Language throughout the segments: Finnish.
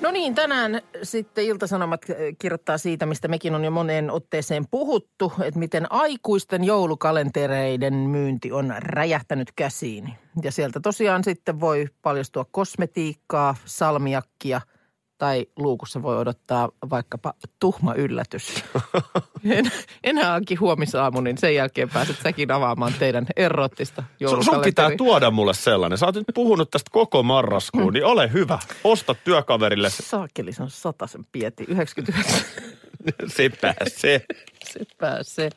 No niin, tänään sitten Iltasanomat äh, kirjoittaa siitä, mistä mekin on jo moneen otteeseen puhuttu, että miten aikuisten joulukalentereiden myynti on räjähtänyt käsiin. Ja sieltä tosiaan sitten voi paljastua kosmetiikkaa, salmiakkia – tai luukussa voi odottaa vaikkapa tuhma yllätys. en, enää onkin huomisaamu, niin sen jälkeen pääset säkin avaamaan teidän erottista Sun pitää tuoda mulle sellainen. Sä oot nyt puhunut tästä koko marraskuun, niin ole hyvä. Osta työkaverille. Saakeli, se on sataisen pieti, 99. se pääsee. se pääsee.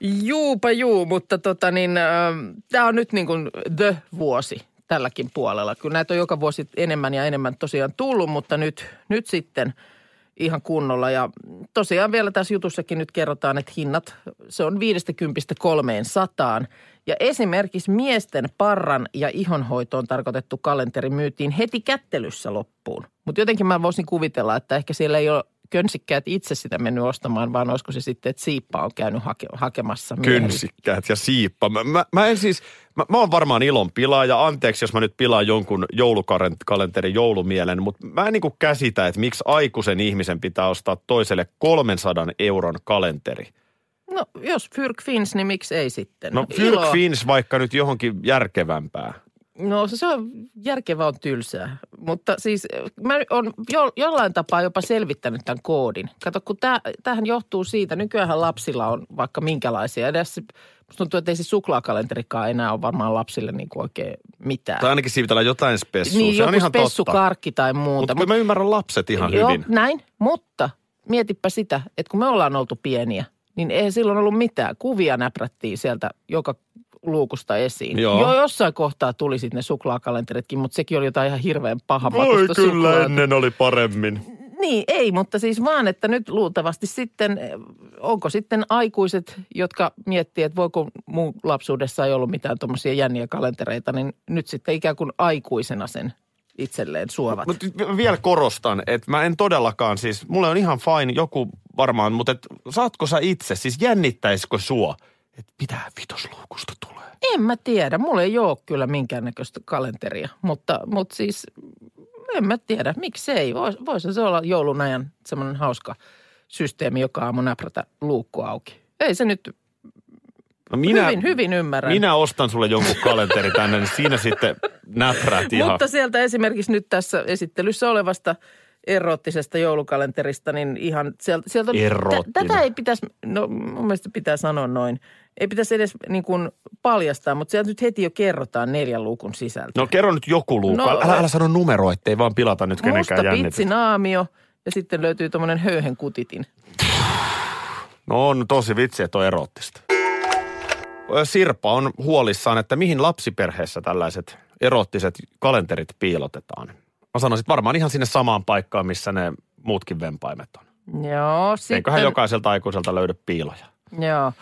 Juupa juu, mutta tota niin, äh, tämä on nyt niin kuin the vuosi tälläkin puolella. Kyllä näitä on joka vuosi enemmän ja enemmän tosiaan tullut, mutta nyt, nyt sitten ihan kunnolla. Ja tosiaan vielä tässä jutussakin nyt kerrotaan, että hinnat, se on 50 300. Ja esimerkiksi miesten parran ja ihonhoitoon tarkoitettu kalenteri myytiin heti kättelyssä loppuun. Mutta jotenkin mä voisin kuvitella, että ehkä siellä ei ole könsikkäät itse sitä mennyt ostamaan, vaan olisiko se sitten, että Siippa on käynyt hake, hakemassa miehellä. Könsikkäät ja Siippa. Mä, mä, mä en siis, mä, mä oon varmaan ilon pilaaja. Anteeksi, jos mä nyt pilaan jonkun joulukalenterin joulumielen, mutta mä en niin käsitä, että miksi aikuisen ihmisen pitää ostaa toiselle 300 euron kalenteri. No jos Fyrk Fins, niin miksi ei sitten? No Fyrk Fins vaikka nyt johonkin järkevämpää. No se on järkevä on tylsää, mutta siis mä oon jo, jollain tapaa jopa selvittänyt tämän koodin. Kato, kun tää, tämähän johtuu siitä, nykyään lapsilla on vaikka minkälaisia. Edes musta tuntuu, että ei se suklaakalenterikaan enää ole varmaan lapsille niin kuin oikein mitään. Tai ainakin siitä pitää jotain spessua, niin, se on ihan totta. karkki tai muuta. Mutta mä ymmärrän lapset ihan joo, hyvin. näin, mutta mietipä sitä, että kun me ollaan oltu pieniä, niin ei silloin ollut mitään. Kuvia näprättiin sieltä joka luukusta esiin. Joo. Joo, jossain kohtaa tuli sitten ne suklaakalenteritkin, mutta sekin oli jotain ihan hirveän paha Oi kyllä suklaata. ennen oli paremmin. Niin, ei, mutta siis vaan, että nyt luultavasti sitten, onko sitten aikuiset, jotka miettii, että voiko mun lapsuudessa ei ollut mitään tuommoisia jänniä kalentereita, niin nyt sitten ikään kuin aikuisena sen itselleen suovat. Mutta vielä korostan, että mä en todellakaan siis, mulle on ihan fine joku varmaan, mutta et, saatko sä itse, siis jännittäisikö sua – että mitä vitosluukusta tulee? En mä tiedä. Mulla ei ole kyllä minkäännäköistä kalenteria, mutta, mutta siis en mä tiedä. Miksi ei? Vois, voisi se olla joulun ajan semmoinen hauska systeemi, joka aamu näprätä luukku auki. Ei se nyt No minä, hyvin, hyvin ymmärrän. Minä ostan sulle jonkun kalenteri tänne, niin siinä sitten näprät ihan. Mutta sieltä esimerkiksi nyt tässä esittelyssä olevasta – erottisesta joulukalenterista, niin ihan sieltä, sieltä on, t- tätä ei pitäisi, no mun mielestä pitää sanoa noin, ei pitäisi edes niin kuin paljastaa, mutta sieltä nyt heti jo kerrotaan neljän luukun sisältö. No kerro nyt joku luukku, no, älä, älä sano numero, ettei vaan pilata nyt kenenkään jännitystä. Musta naamio ja sitten löytyy tuommoinen höyhen kutitin. No on tosi vitsi, että on erottista. Sirpa on huolissaan, että mihin lapsiperheessä tällaiset erottiset kalenterit piilotetaan. Mä sanoisin, että varmaan ihan sinne samaan paikkaan, missä ne muutkin vempaimet on. Joo, sitten... Eiköhän jokaiselta aikuiselta löydy piiloja. Joo.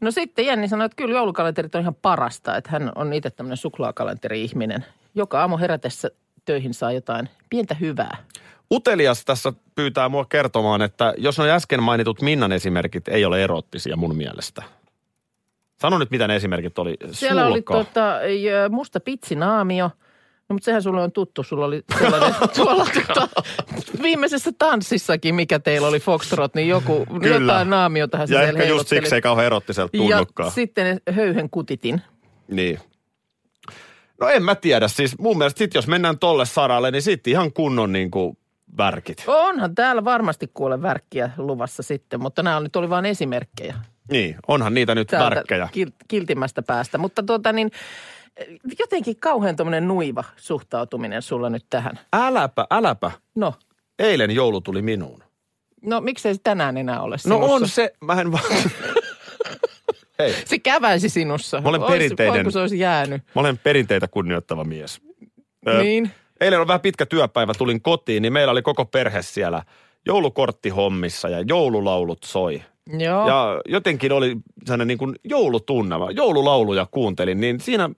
No sitten Jenni sanoi, että kyllä joulukalenterit on ihan parasta, että hän on itse tämmöinen suklaakalenteri-ihminen. Joka aamu herätessä töihin saa jotain pientä hyvää. Utelias tässä pyytää mua kertomaan, että jos on äsken mainitut Minnan esimerkit ei ole erottisia mun mielestä. Sano nyt, mitä ne esimerkit oli. Siellä Sulko. oli tota, musta pitsinaamio – No mutta sehän sulle on tuttu. Sulla oli sellainen tuolla tuota, viimeisessä tanssissakin, mikä teillä oli Foxtrot, niin joku, Kyllä. jotain naamiotahan se Ja ehkä just siksi ei kauhean erottiselta tunnukkaan. Ja sitten höyhen kutitin. Niin. No en mä tiedä. Siis mun mielestä sit jos mennään tolle saralle, niin sitten ihan kunnon niin kuin värkit. Onhan täällä varmasti kuule värkkiä luvassa sitten, mutta nämä nyt oli vain esimerkkejä. Niin, onhan niitä nyt Täältä värkkejä. kiltimmästä päästä. Mutta tuota niin, jotenkin kauhean tuommoinen nuiva suhtautuminen sulla nyt tähän. Äläpä, äläpä. No. Eilen joulu tuli minuun. No miksei se tänään enää ole sinussa? No on se, mä en vaan... Hei. Se käväisi sinussa. Mä olen perinteiden... Ois, se olisi jäänyt? Mä olen perinteitä kunnioittava mies. Niin. Eilen on vähän pitkä työpäivä, tulin kotiin, niin meillä oli koko perhe siellä joulukorttihommissa ja joululaulut soi. Joo. Ja jotenkin oli sellainen niin kuin joulutunnelma. Joululauluja kuuntelin, niin siinä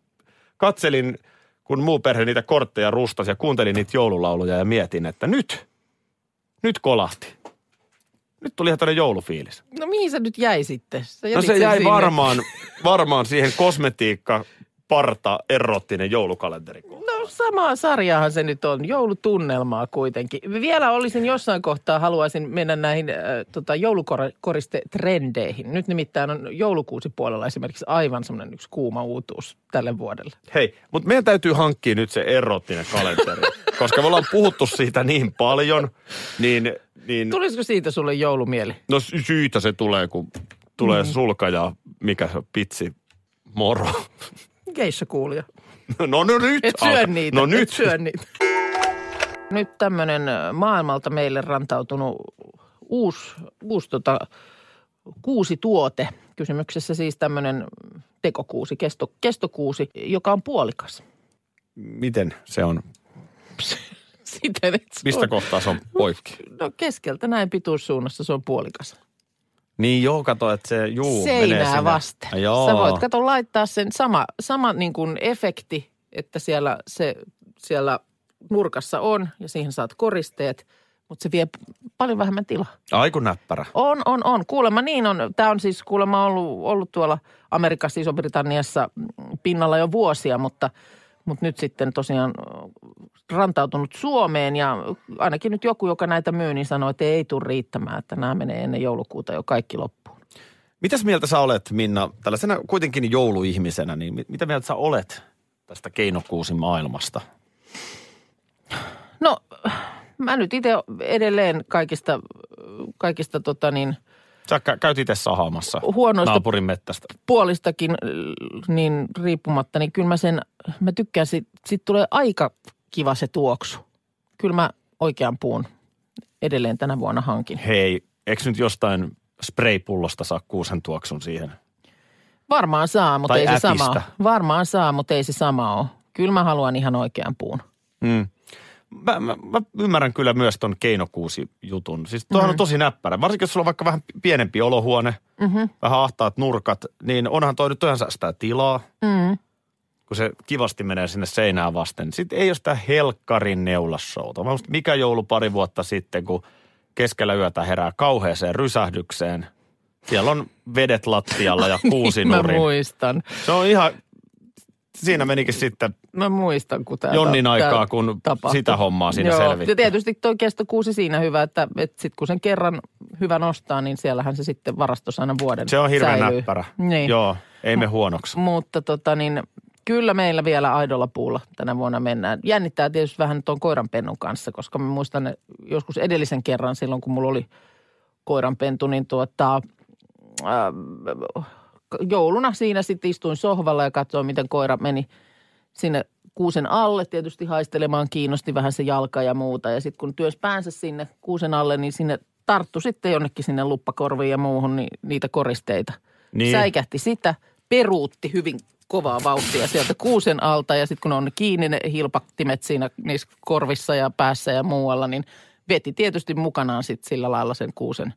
katselin, kun muu perhe niitä kortteja rustasi ja kuuntelin niitä joululauluja ja mietin, että nyt, nyt kolahti. Nyt tuli ihan tämmöinen joulufiilis. No mihin se nyt jäi sitten? Sä No se jäi sinne. varmaan, varmaan siihen kosmetiikka parta erottinen joulukalenteri. No samaa sarjaahan se nyt on, joulutunnelmaa kuitenkin. Vielä olisin jossain kohtaa, haluaisin mennä näihin äh, tota, joulukoristetrendeihin. Nyt nimittäin on joulukuusi puolella esimerkiksi aivan semmoinen yksi kuuma uutuus tälle vuodelle. Hei, mutta meidän täytyy hankkia nyt se erottinen kalenteri. koska me ollaan puhuttu siitä niin paljon, niin, niin Tulisiko siitä sulle joulumieli? no sy- syytä se tulee, kun tulee Mm. sulka ja mikä se pitsi, moro. Geisha kuulija. No, no nyt. Et syö niitä. No et nyt. syö niitä. Nyt tämmöinen maailmalta meille rantautunut uusi, uusi tota, kuusi tuote. Kysymyksessä siis tämmöinen tekokuusi, kesto, kestokuusi, joka on puolikas. Miten se on? Siten, että se Mistä on, kohtaa se on poikki? No keskeltä näin pituussuunnassa se on puolikas. Niin joo, kato, että se juu menee Seinää sinne. vasten. Joo. Sä voit kato laittaa sen sama, sama niin kuin efekti, että siellä, se, siellä nurkassa on ja siihen saat koristeet, mutta se vie paljon vähemmän tilaa. Aiku näppärä. On, on, on. Kuulemma niin on. Tämä on siis kuulemma ollut, ollut tuolla Amerikassa, Iso-Britanniassa mm, pinnalla jo vuosia, mutta, mutta nyt sitten tosiaan rantautunut Suomeen ja ainakin nyt joku, joka näitä myy, niin sanoo, että ei tule riittämään, että nämä menee ennen joulukuuta jo kaikki loppuun. Mitäs mieltä sä olet, Minna, tällaisena kuitenkin jouluihmisenä, niin mit- mitä mieltä sä olet tästä keinokuusin maailmasta? No, mä nyt itse edelleen kaikista, kaikista tota niin, Sä kä- käyt itse sahaamassa huonoista naapurin mettästä. puolistakin niin riippumatta, niin kyllä mä sen, mä tykkään, sit, sit tulee aika kiva se tuoksu. Kyllä mä oikean puun edelleen tänä vuonna hankin. Hei, eikö nyt jostain spraypullosta saa kuusen tuoksun siihen? Varmaan saa, mutta Tai ei se äpistä. sama ole. Varmaan saa, mutta ei se sama ole. Kyllä mä haluan ihan oikean puun. Mm. Mä, mä, mä ymmärrän kyllä myös ton keinokuusi-jutun. Siis tuohan mm. on tosi näppärä. Varsinkin jos sulla on vaikka vähän pienempi olohuone, mm-hmm. vähän ahtaat nurkat, niin onhan toi nyt ihan säästää tilaa. Mm. kun se kivasti menee sinne seinään vasten. Sitten ei ole sitä helkkarin neulassouta. Mä muistan, mikä joulu pari vuotta sitten, kun keskellä yötä herää kauheeseen rysähdykseen. Siellä on vedet lattialla ja kuusi Mä nurin. muistan. Se on ihan, siinä menikin sitten Mä muistan, kun tämä Jonnin aikaa, kun sitä hommaa siinä Joo, selvitti. Ja tietysti toi kestokuusi siinä hyvä, että, että sit kun sen kerran hyvä nostaa, niin siellähän se sitten varastossa aina vuoden Se on hirveän säilyy. näppärä. Niin. Joo, ei me huonoksi. Mutta tota niin, kyllä meillä vielä aidolla puulla tänä vuonna mennään. Jännittää tietysti vähän tuon koiranpennun kanssa, koska mä muistan joskus edellisen kerran silloin, kun mulla oli koiranpentu, niin tuota, äh, jouluna siinä sitten istuin sohvalla ja katsoin, miten koira meni sinne kuusen alle. Tietysti haistelemaan kiinnosti vähän se jalka ja muuta. Ja sitten kun työs päänsä sinne kuusen alle, niin sinne tarttu sitten jonnekin sinne luppakorviin ja muuhun niin niitä koristeita. Niin. Säikähti sitä, peruutti hyvin kovaa vauhtia sieltä kuusen alta ja sitten kun on kiinni ne hilpattimet siinä niissä korvissa ja päässä ja muualla, niin veti tietysti mukanaan sitten sillä lailla sen kuusen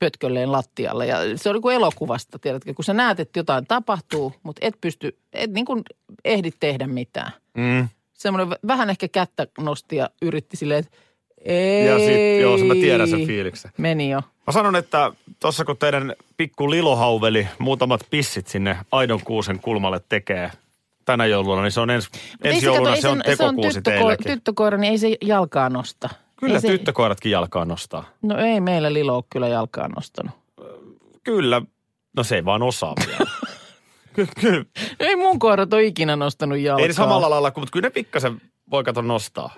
pötkölleen lattialle. Ja se oli kuin elokuvasta, tiedätkö, kun sä näet, että jotain tapahtuu, mutta et pysty, et niin kuin ehdi tehdä mitään. Mm. Semmoinen vähän ehkä kättä nosti ja yritti silleen, että ei. Ja sit, joo, se mä tiedän sen fiiliksen. Meni jo. Mä sanon, että tuossa kun teidän pikku lilohauveli muutamat pissit sinne aidon kuusen kulmalle tekee tänä jouluna, niin se on ens, ensi se, kato, jouluna se on se on tekokuusi tyttöko- teilläkin. tyttökoira, niin ei se jalkaa nosta. Kyllä ei se, tyttökoiratkin jalkaa nostaa. No ei meillä Lilo ole kyllä jalkaa nostanut. Kyllä, no se ei vaan osaa vielä. Kyllä, Ei mun koirat ole ikinä nostanut jalkaa. ei samalla lailla, mutta kyllä ne pikkasen voi kato nostaa.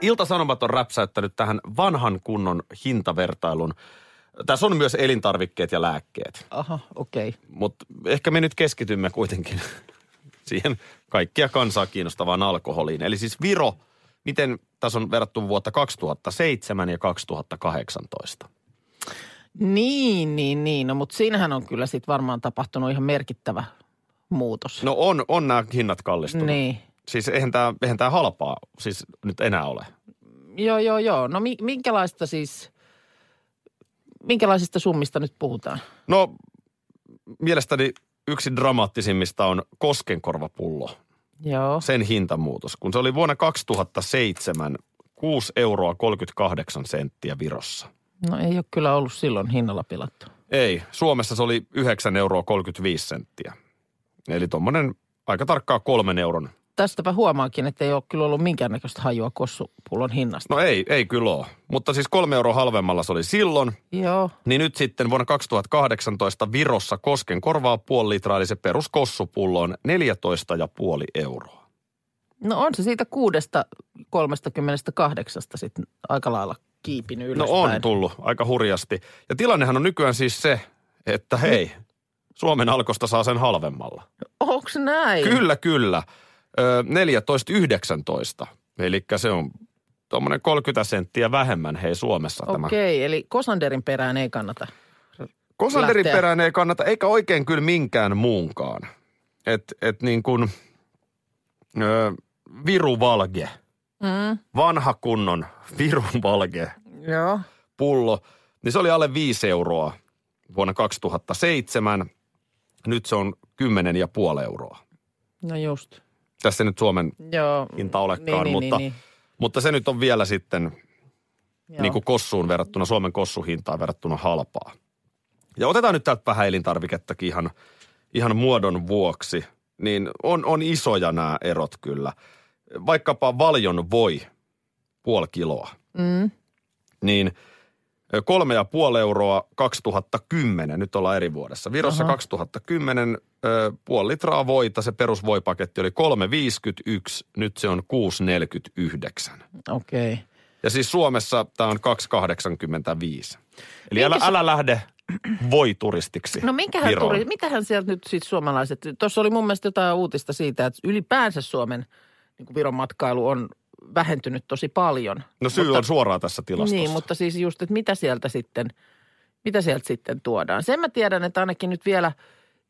Ilta-Sanomat on räpsäyttänyt tähän vanhan kunnon hintavertailun. Tässä on myös elintarvikkeet ja lääkkeet. Aha, okei. Okay. Mutta ehkä me nyt keskitymme kuitenkin siihen kaikkia kansaa kiinnostavaan alkoholiin. Eli siis Viro, miten tässä on verrattu vuotta 2007 ja 2018? Niin, niin, niin. No, mutta siinähän on kyllä sitten varmaan tapahtunut ihan merkittävä muutos. No on, on nämä hinnat kallistunut. Niin. Siis eihän tämä eihän tää halpaa siis nyt enää ole. Joo, joo, joo. No mi- minkälaista siis, minkälaisista summista nyt puhutaan? No, mielestäni yksi dramaattisimmista on koskenkorvapullo. Joo. Sen hintamuutos. Kun se oli vuonna 2007 6 euroa 38 senttiä Virossa. No ei ole kyllä ollut silloin hinnalla pilattu. Ei, Suomessa se oli 9 euroa 35 senttiä. Eli tuommoinen aika tarkkaa kolmen euron. Tästäpä huomaakin, että ei ole kyllä ollut minkäännäköistä hajua kossupullon hinnasta. No ei, ei kyllä ole. Mutta siis kolme euroa halvemmalla se oli silloin. Joo. Niin nyt sitten vuonna 2018 Virossa Kosken korvaa puoli litraa, eli se peruskossupullo on 14,5 euroa. No on se siitä kuudesta 38 sitten aika lailla kiipinyt No ylöspäin. on tullut aika hurjasti. Ja tilannehan on nykyään siis se, että hei, Suomen alkosta saa sen halvemmalla. Onks näin? Kyllä, kyllä. Ö, 14,19. Eli se on tuommoinen 30 senttiä vähemmän hei Suomessa tämä. Okei, eli Kosanderin perään ei kannata. Kosanderin lähteä. perään ei kannata, eikä oikein kyllä minkään muunkaan. Et, et niin kuin ö, viruvalge, Mm, vanha kunnon viruvalge joo. pullo, niin se oli alle 5 euroa vuonna 2007. Nyt se on 10,5 euroa. No just. Tässä ei nyt Suomen Joo. hinta olekaan, niin, niin, mutta, niin, mutta se nyt on vielä sitten niin. niin kuin kossuun verrattuna, Suomen kossuhintaan verrattuna halpaa. Ja otetaan nyt täältä vähän elintarvikettakin ihan, ihan muodon vuoksi. Niin on, on isoja nämä erot kyllä. Vaikkapa valjon voi, puoli kiloa, Mm. niin kolme ja puoli euroa 2010, nyt ollaan eri vuodessa. Virossa Aha. 2010 ö, puoli litraa voita, se perusvoipaketti oli 3,51, nyt se on 6,49. Okei. Okay. Ja siis Suomessa tämä on 2,85. Eli älä, Minkä- älä lähde voi-turistiksi No minkähän turi, mitähän sieltä nyt siis suomalaiset, tuossa oli mun mielestä jotain uutista siitä, että ylipäänsä Suomen niin kuin Viron matkailu on vähentynyt tosi paljon. No syy Mutta- on suoraan tässä tilastossa. Niin, mutta siis just, että mitä sieltä sitten, mitä sieltä sitten tuodaan. Sen mä tiedän, että ainakin nyt vielä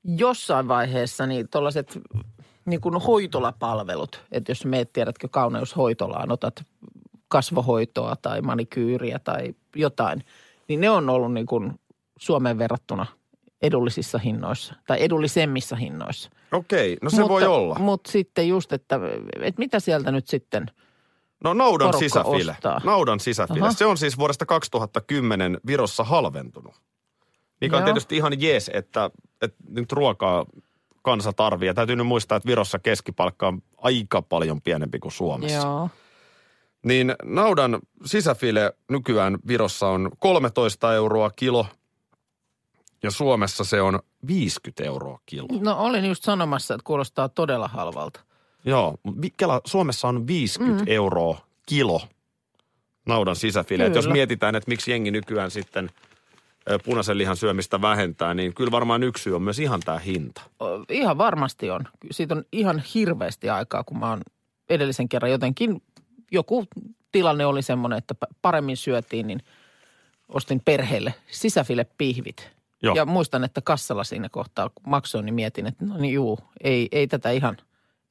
jossain vaiheessa niin tuollaiset niin kuin hoitolapalvelut, että jos meet tiedätkö kauneushoitolaan, otat kasvohoitoa tai manikyyriä tai jotain, niin ne on ollut niin kuin Suomeen verrattuna edullisissa hinnoissa tai edullisemmissa hinnoissa. Okei, no se voi olla. Mutta sitten just, että, että mitä sieltä nyt sitten, No naudan sisäfile. ostaa. Naudan sisäfile. Aha. Se on siis vuodesta 2010 Virossa halventunut. Mikä on Joo. tietysti ihan jees, että, että nyt ruokaa kansa tarvii. Ja täytyy nyt muistaa, että Virossa keskipalkka on aika paljon pienempi kuin Suomessa. joo, Niin naudan sisäfile nykyään Virossa on 13 euroa kilo ja Suomessa se on 50 euroa kilo. No olin just sanomassa, että kuulostaa todella halvalta. Joo, Kela, Suomessa on 50 mm. euroa kilo naudan sisäfile. Jos mietitään, että miksi jengi nykyään sitten punaisen lihan syömistä vähentää, niin kyllä varmaan yksi syy on myös ihan tämä hinta. Ihan varmasti on. Siitä on ihan hirveästi aikaa, kun mä oon edellisen kerran jotenkin, joku tilanne oli semmoinen, että pa- paremmin syötiin, niin ostin perheelle sisäfilepihvit. Joo. Ja muistan, että kassalla siinä kohtaa, kun maksoin, niin mietin, että no niin juu, ei, ei tätä ihan,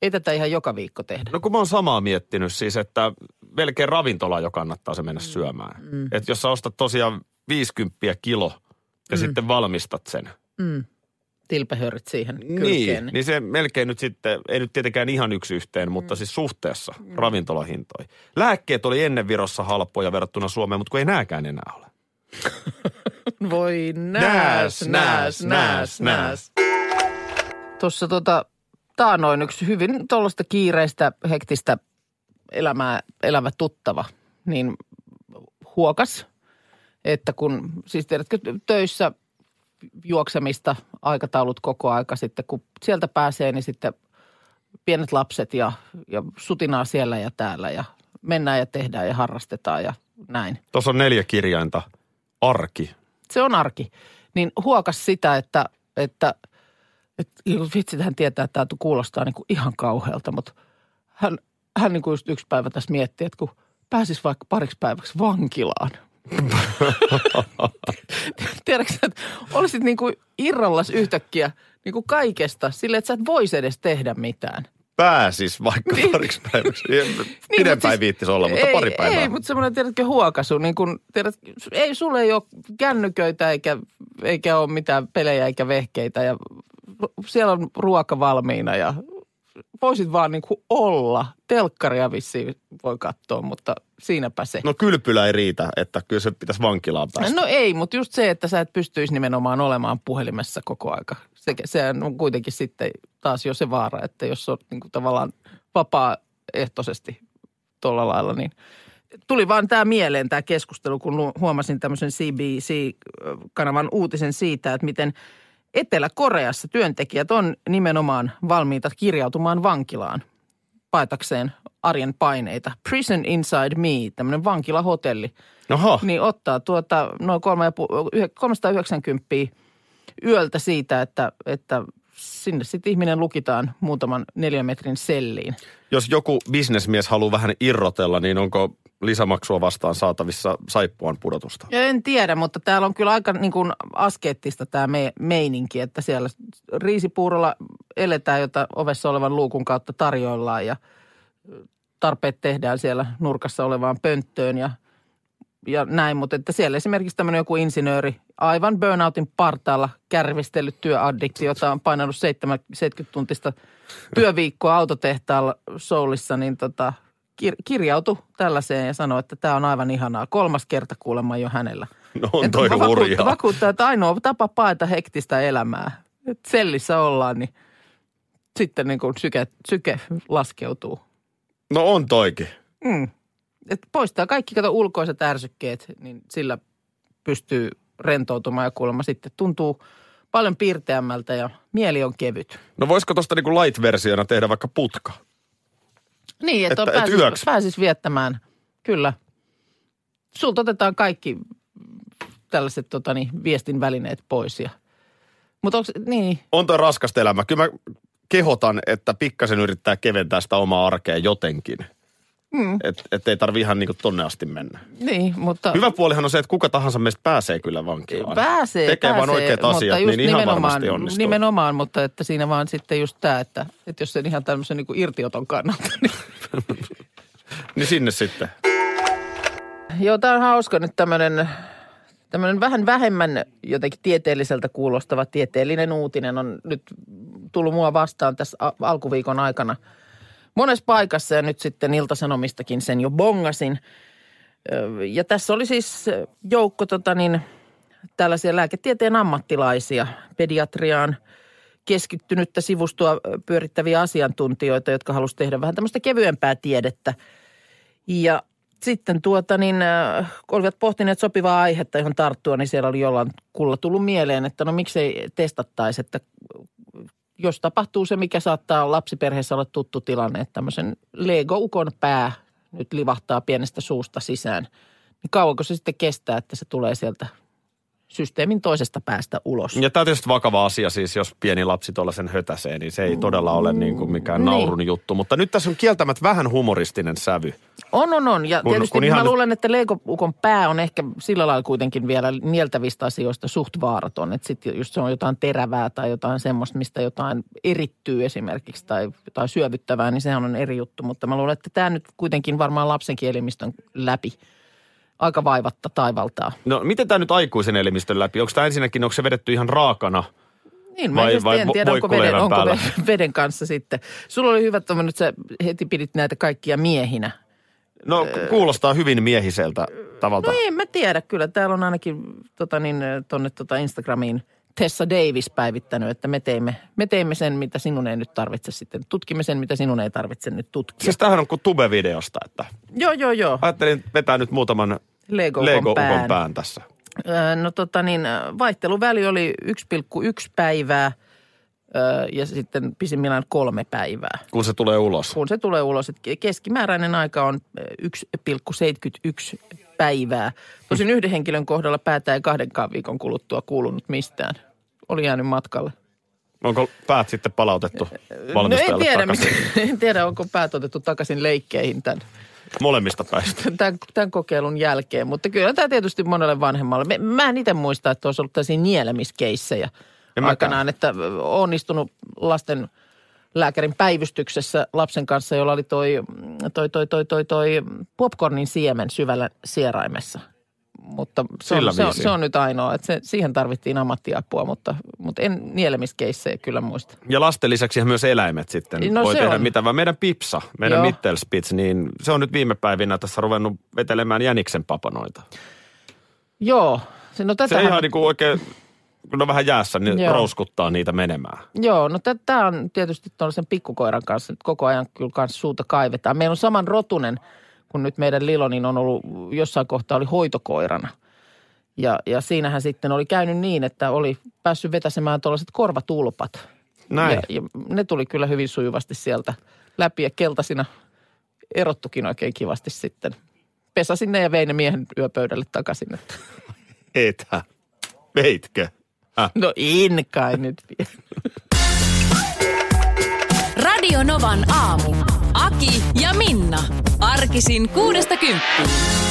ei tätä ihan joka viikko tehdä. No kun mä oon samaa miettinyt siis, että melkein ravintola jo kannattaa se mennä syömään. Mm. Että jos sä ostat tosiaan 50 kilo ja mm. sitten valmistat sen. Mm. Tilpehörit siihen Niin, kylkeen. niin se melkein nyt sitten, ei nyt tietenkään ihan yksi yhteen, mutta siis suhteessa mm. ravintolahintoihin. Lääkkeet oli ennen Virossa halpoja verrattuna Suomeen, mutta kun ei nääkään enää ole. Voi nääs, nääs, nääs, nääs. Tuossa tota, taanoin yksi hyvin tuollaista kiireistä, hektistä elämää elävä tuttava, niin huokas, että kun, siis tiedätkö, töissä juoksemista, aikataulut koko aika sitten, kun sieltä pääsee, niin sitten pienet lapset ja, ja sutinaa siellä ja täällä ja mennään ja tehdään ja harrastetaan ja näin Tuossa on neljä kirjainta. Arki. se on arki. Niin huokas sitä, että, että, että vitsi, hän tietää, että tämä kuulostaa niin kuin ihan kauhealta, mutta hän, hän niin kuin just yksi päivä tässä miettii, että kun pääsis vaikka pariksi päiväksi vankilaan. Tiedätkö, että olisit niin kuin irrallas yhtäkkiä niin kuin kaikesta sille, että sä et voisi edes tehdä mitään. pääsis vaikka pariksi päiväksi. Pidempään ei viittisi olla, mutta Niin, ei, pari päivää. Ei, mutta semmoinen, tiedätkö, huokasu. Niin kun, tiedät, ei, sulle ei ole kännyköitä eikä, eikä ole mitään pelejä eikä vehkeitä. Ja siellä on ruoka valmiina ja voisit vaan niin kuin olla. Telkkaria vissiin voi katsoa, mutta siinäpä se. No kylpylä ei riitä, että kyllä se pitäisi vankilaan päästä. No ei, mutta just se, että sä et pystyisi nimenomaan olemaan puhelimessa koko aika. Se, se on kuitenkin sitten taas jo se vaara, että jos on niin kuin tavallaan vapaaehtoisesti tuolla lailla, niin tuli vaan tämä mieleen tämä keskustelu, kun huomasin tämmöisen CBC-kanavan uutisen siitä, että miten Etelä-Koreassa työntekijät on nimenomaan valmiita kirjautumaan vankilaan paetakseen arjen paineita. Prison Inside Me, tämmöinen vankilahotelli Oho, niin ottaa tuota noin kolme ja pu- yh- 390 yöltä siitä, että, että sinne sitten ihminen lukitaan muutaman neljän metrin selliin. jos joku bisnesmies haluaa vähän irrotella, niin onko lisämaksua vastaan saatavissa saippuan pudotusta? Ja en tiedä, mutta täällä on kyllä aika niin kuin askeettista tämä me, meininki, että siellä riisipuurolla eletään, jota ovessa olevan luukun kautta tarjoillaan ja tarpeet tehdään siellä nurkassa olevaan pönttöön ja, ja näin. Mutta että siellä esimerkiksi tämmöinen joku insinööri, aivan burnoutin partaalla kärvistellyt työaddikti, jota on painanut 70 tuntista työviikkoa autotehtaalla Soulissa, niin tota, kir- kirjautui tällaiseen ja sanoi, että tämä on aivan ihanaa. Kolmas kerta kuulemma jo hänellä. No on Että toi vakuuttaa, hurjaa. vakuuttaa, että ainoa tapa paeta hektistä elämää. Et sellissä ollaan, niin sitten niin kuin syke, syke laskeutuu. No on toikin. Mm. Et poistaa kaikki kato ulkoiset ärsykkeet, niin sillä pystyy rentoutumaan ja kuulemma sitten tuntuu paljon piirteämmältä ja mieli on kevyt. No voisiko tuosta niinku light-versiona tehdä vaikka putka? Niin, että, Että- että yöksi. pääsis viettämään. Kyllä. Sulta otetaan kaikki tällaiset totani, viestin välineet pois. Ja... Mutta onko, niin, On toi raskasta elämä. Kyllä mä kehotan, että pikkasen yrittää keventää sitä omaa arkea jotenkin. Mm. Että et ei tarvi ihan niinku tonne asti mennä. niin, mutta... Hyvä puolihan on se, että kuka tahansa meistä pääsee kyllä vankilaan. Pääsee, Tekee pääsee, vaan oikeat mutta asiat, niin ihan nimenomaan, varmasti onnistuu. Nimenomaan, mutta että siinä vaan sitten just tämä, että, että jos sen ihan tämmöisen niin kuin irtioton kannalta, niin Niin sinne sitten. Joo, tämä on hauska nyt tämmöinen, tämmöinen vähän vähemmän jotenkin tieteelliseltä kuulostava tieteellinen uutinen on nyt tullut mua vastaan tässä alkuviikon aikana monessa paikassa ja nyt sitten Iltasanomistakin sen jo bongasin. Ja tässä oli siis joukko tota niin, tällaisia lääketieteen ammattilaisia, pediatriaan keskittynyttä sivustoa pyörittäviä asiantuntijoita, jotka halusivat tehdä vähän tämmöistä kevyempää tiedettä. Ja sitten tuota niin, kun olivat pohtineet sopivaa aihetta, johon tarttua, niin siellä oli jollain kulla tullut mieleen, että no miksei testattaisi, että jos tapahtuu se, mikä saattaa lapsiperheessä olla tuttu tilanne, että tämmöisen Lego-ukon pää nyt livahtaa pienestä suusta sisään, niin kauanko se sitten kestää, että se tulee sieltä systeemin toisesta päästä ulos? Ja tämä on tietysti vakava asia siis, jos pieni lapsi tuollaisen hötäsee, niin se ei todella ole niin kuin mikään Niin. naurun juttu. Mutta nyt tässä on kieltämättä vähän humoristinen sävy. On, on, on. Ja Kun- tietysti kun mä ihan- luulen, että Lego-ukon pää on ehkä sillä lailla kuitenkin vielä nieltävistä asioista suht vaaraton. Että sitten just se on jotain terävää tai jotain semmoista, mistä jotain erittyy esimerkiksi tai jotain syövyttävää, niin sehän on eri juttu. Mutta mä luulen, että tämä nyt kuitenkin varmaan lapsenkin elimistön läpi aika vaivatta taivaltaa. No miten tämä nyt aikuisen elimistön läpi? Onko tämä ensinnäkin, onko se vedetty ihan raakana? Niin, mä Vai- vai, vai en tiedä, onko, veden, onko päällä? veden kanssa sitten. Sulla oli hyvä että sä heti pidit näitä kaikkia miehinä. No kuulostaa hyvin miehiseltä tavalta. No en mä tiedä, kyllä täällä on ainakin tota niin, tonne tota Instagramiin Tessa Davis päivittänyt, että me teimme, me teimme sen, mitä sinun ei nyt tarvitse sitten. Tutkimme sen, mitä sinun ei tarvitse nyt tutkia. Siis tämähän on kuin Tube-videosta, että joo, joo, joo. ajattelin vetää nyt muutaman Lego, Lego-ukon pään. pään tässä. No tota niin, vaihteluväli oli 1,1 päivää öö, ja sitten pisimmillään kolme päivää. Kun se tulee ulos. kun se tulee ulos. Keskimääräinen aika on eh, 1,71 päivää. Tosin yhden henkilön kohdalla päätä ei kahdenkaan viikon kuluttua kuulunut mistään. Oli jäänyt matkalle. Onko päät sitten palautettu No en tiedä, takaisin? miten, en tiedä, onko päät otettu takaisin leikkeihin tämän, Molemmista päistä. tämän, tämän kokeilun jälkeen. Mutta kyllä tämä tietysti monelle vanhemmalle. Mä en itse muista, että olisi ollut tällaisia nielemiskeissejä En aikanaan, että onnistunut lasten lääkärin päivystyksessä lapsen kanssa, jolla oli toi, toi, toi, toi, toi, toi popcornin siemen syvällä sieraimessa. Mutta se on, se, on, se on nyt ainoa, että se, siihen tarvittiin ammattiapua, mutta, mutta en nieelemiskeissejä kyllä muista. Ja lasten lisäksi myös eläimet sitten No voi se tehdä on. mitä vaan. Meidän Pipsa, meidän Joo. Mittelspitz, niin se on nyt viime päivinä tässä ruvennut vetelemään jäniksen papanoita. Joo, se, no Se tätähän, ihan niin kuin oikein, kun on vähän jäässä, niin Joo. rouskuttaa niitä menemään. Joo, no tämä on tietysti tuollaisen pikkukoiran kanssa nyt koko ajan kyllä kanssa suuta kaivetaan. Meillä on saman rotunen, kun nyt meidän Lilonin on ollut, jossain kohtaa oli hoitokoirana. Ja, ja siinähän sitten oli käynyt niin, että oli päässyt vetäsemään tuollaiset korvatulpat. Näin. Ja, ja ne tuli kyllä hyvin sujuvasti sieltä läpi ja keltaisina erottukin oikein kivasti sitten. Pesasin ne ja vein ne miehen yöpöydälle takaisin. Että. Etä. Veitkö? No en kai nyt vielä. Radio Novan aamu. Aki ja Minna. Arkisin kuudesta kymppiin.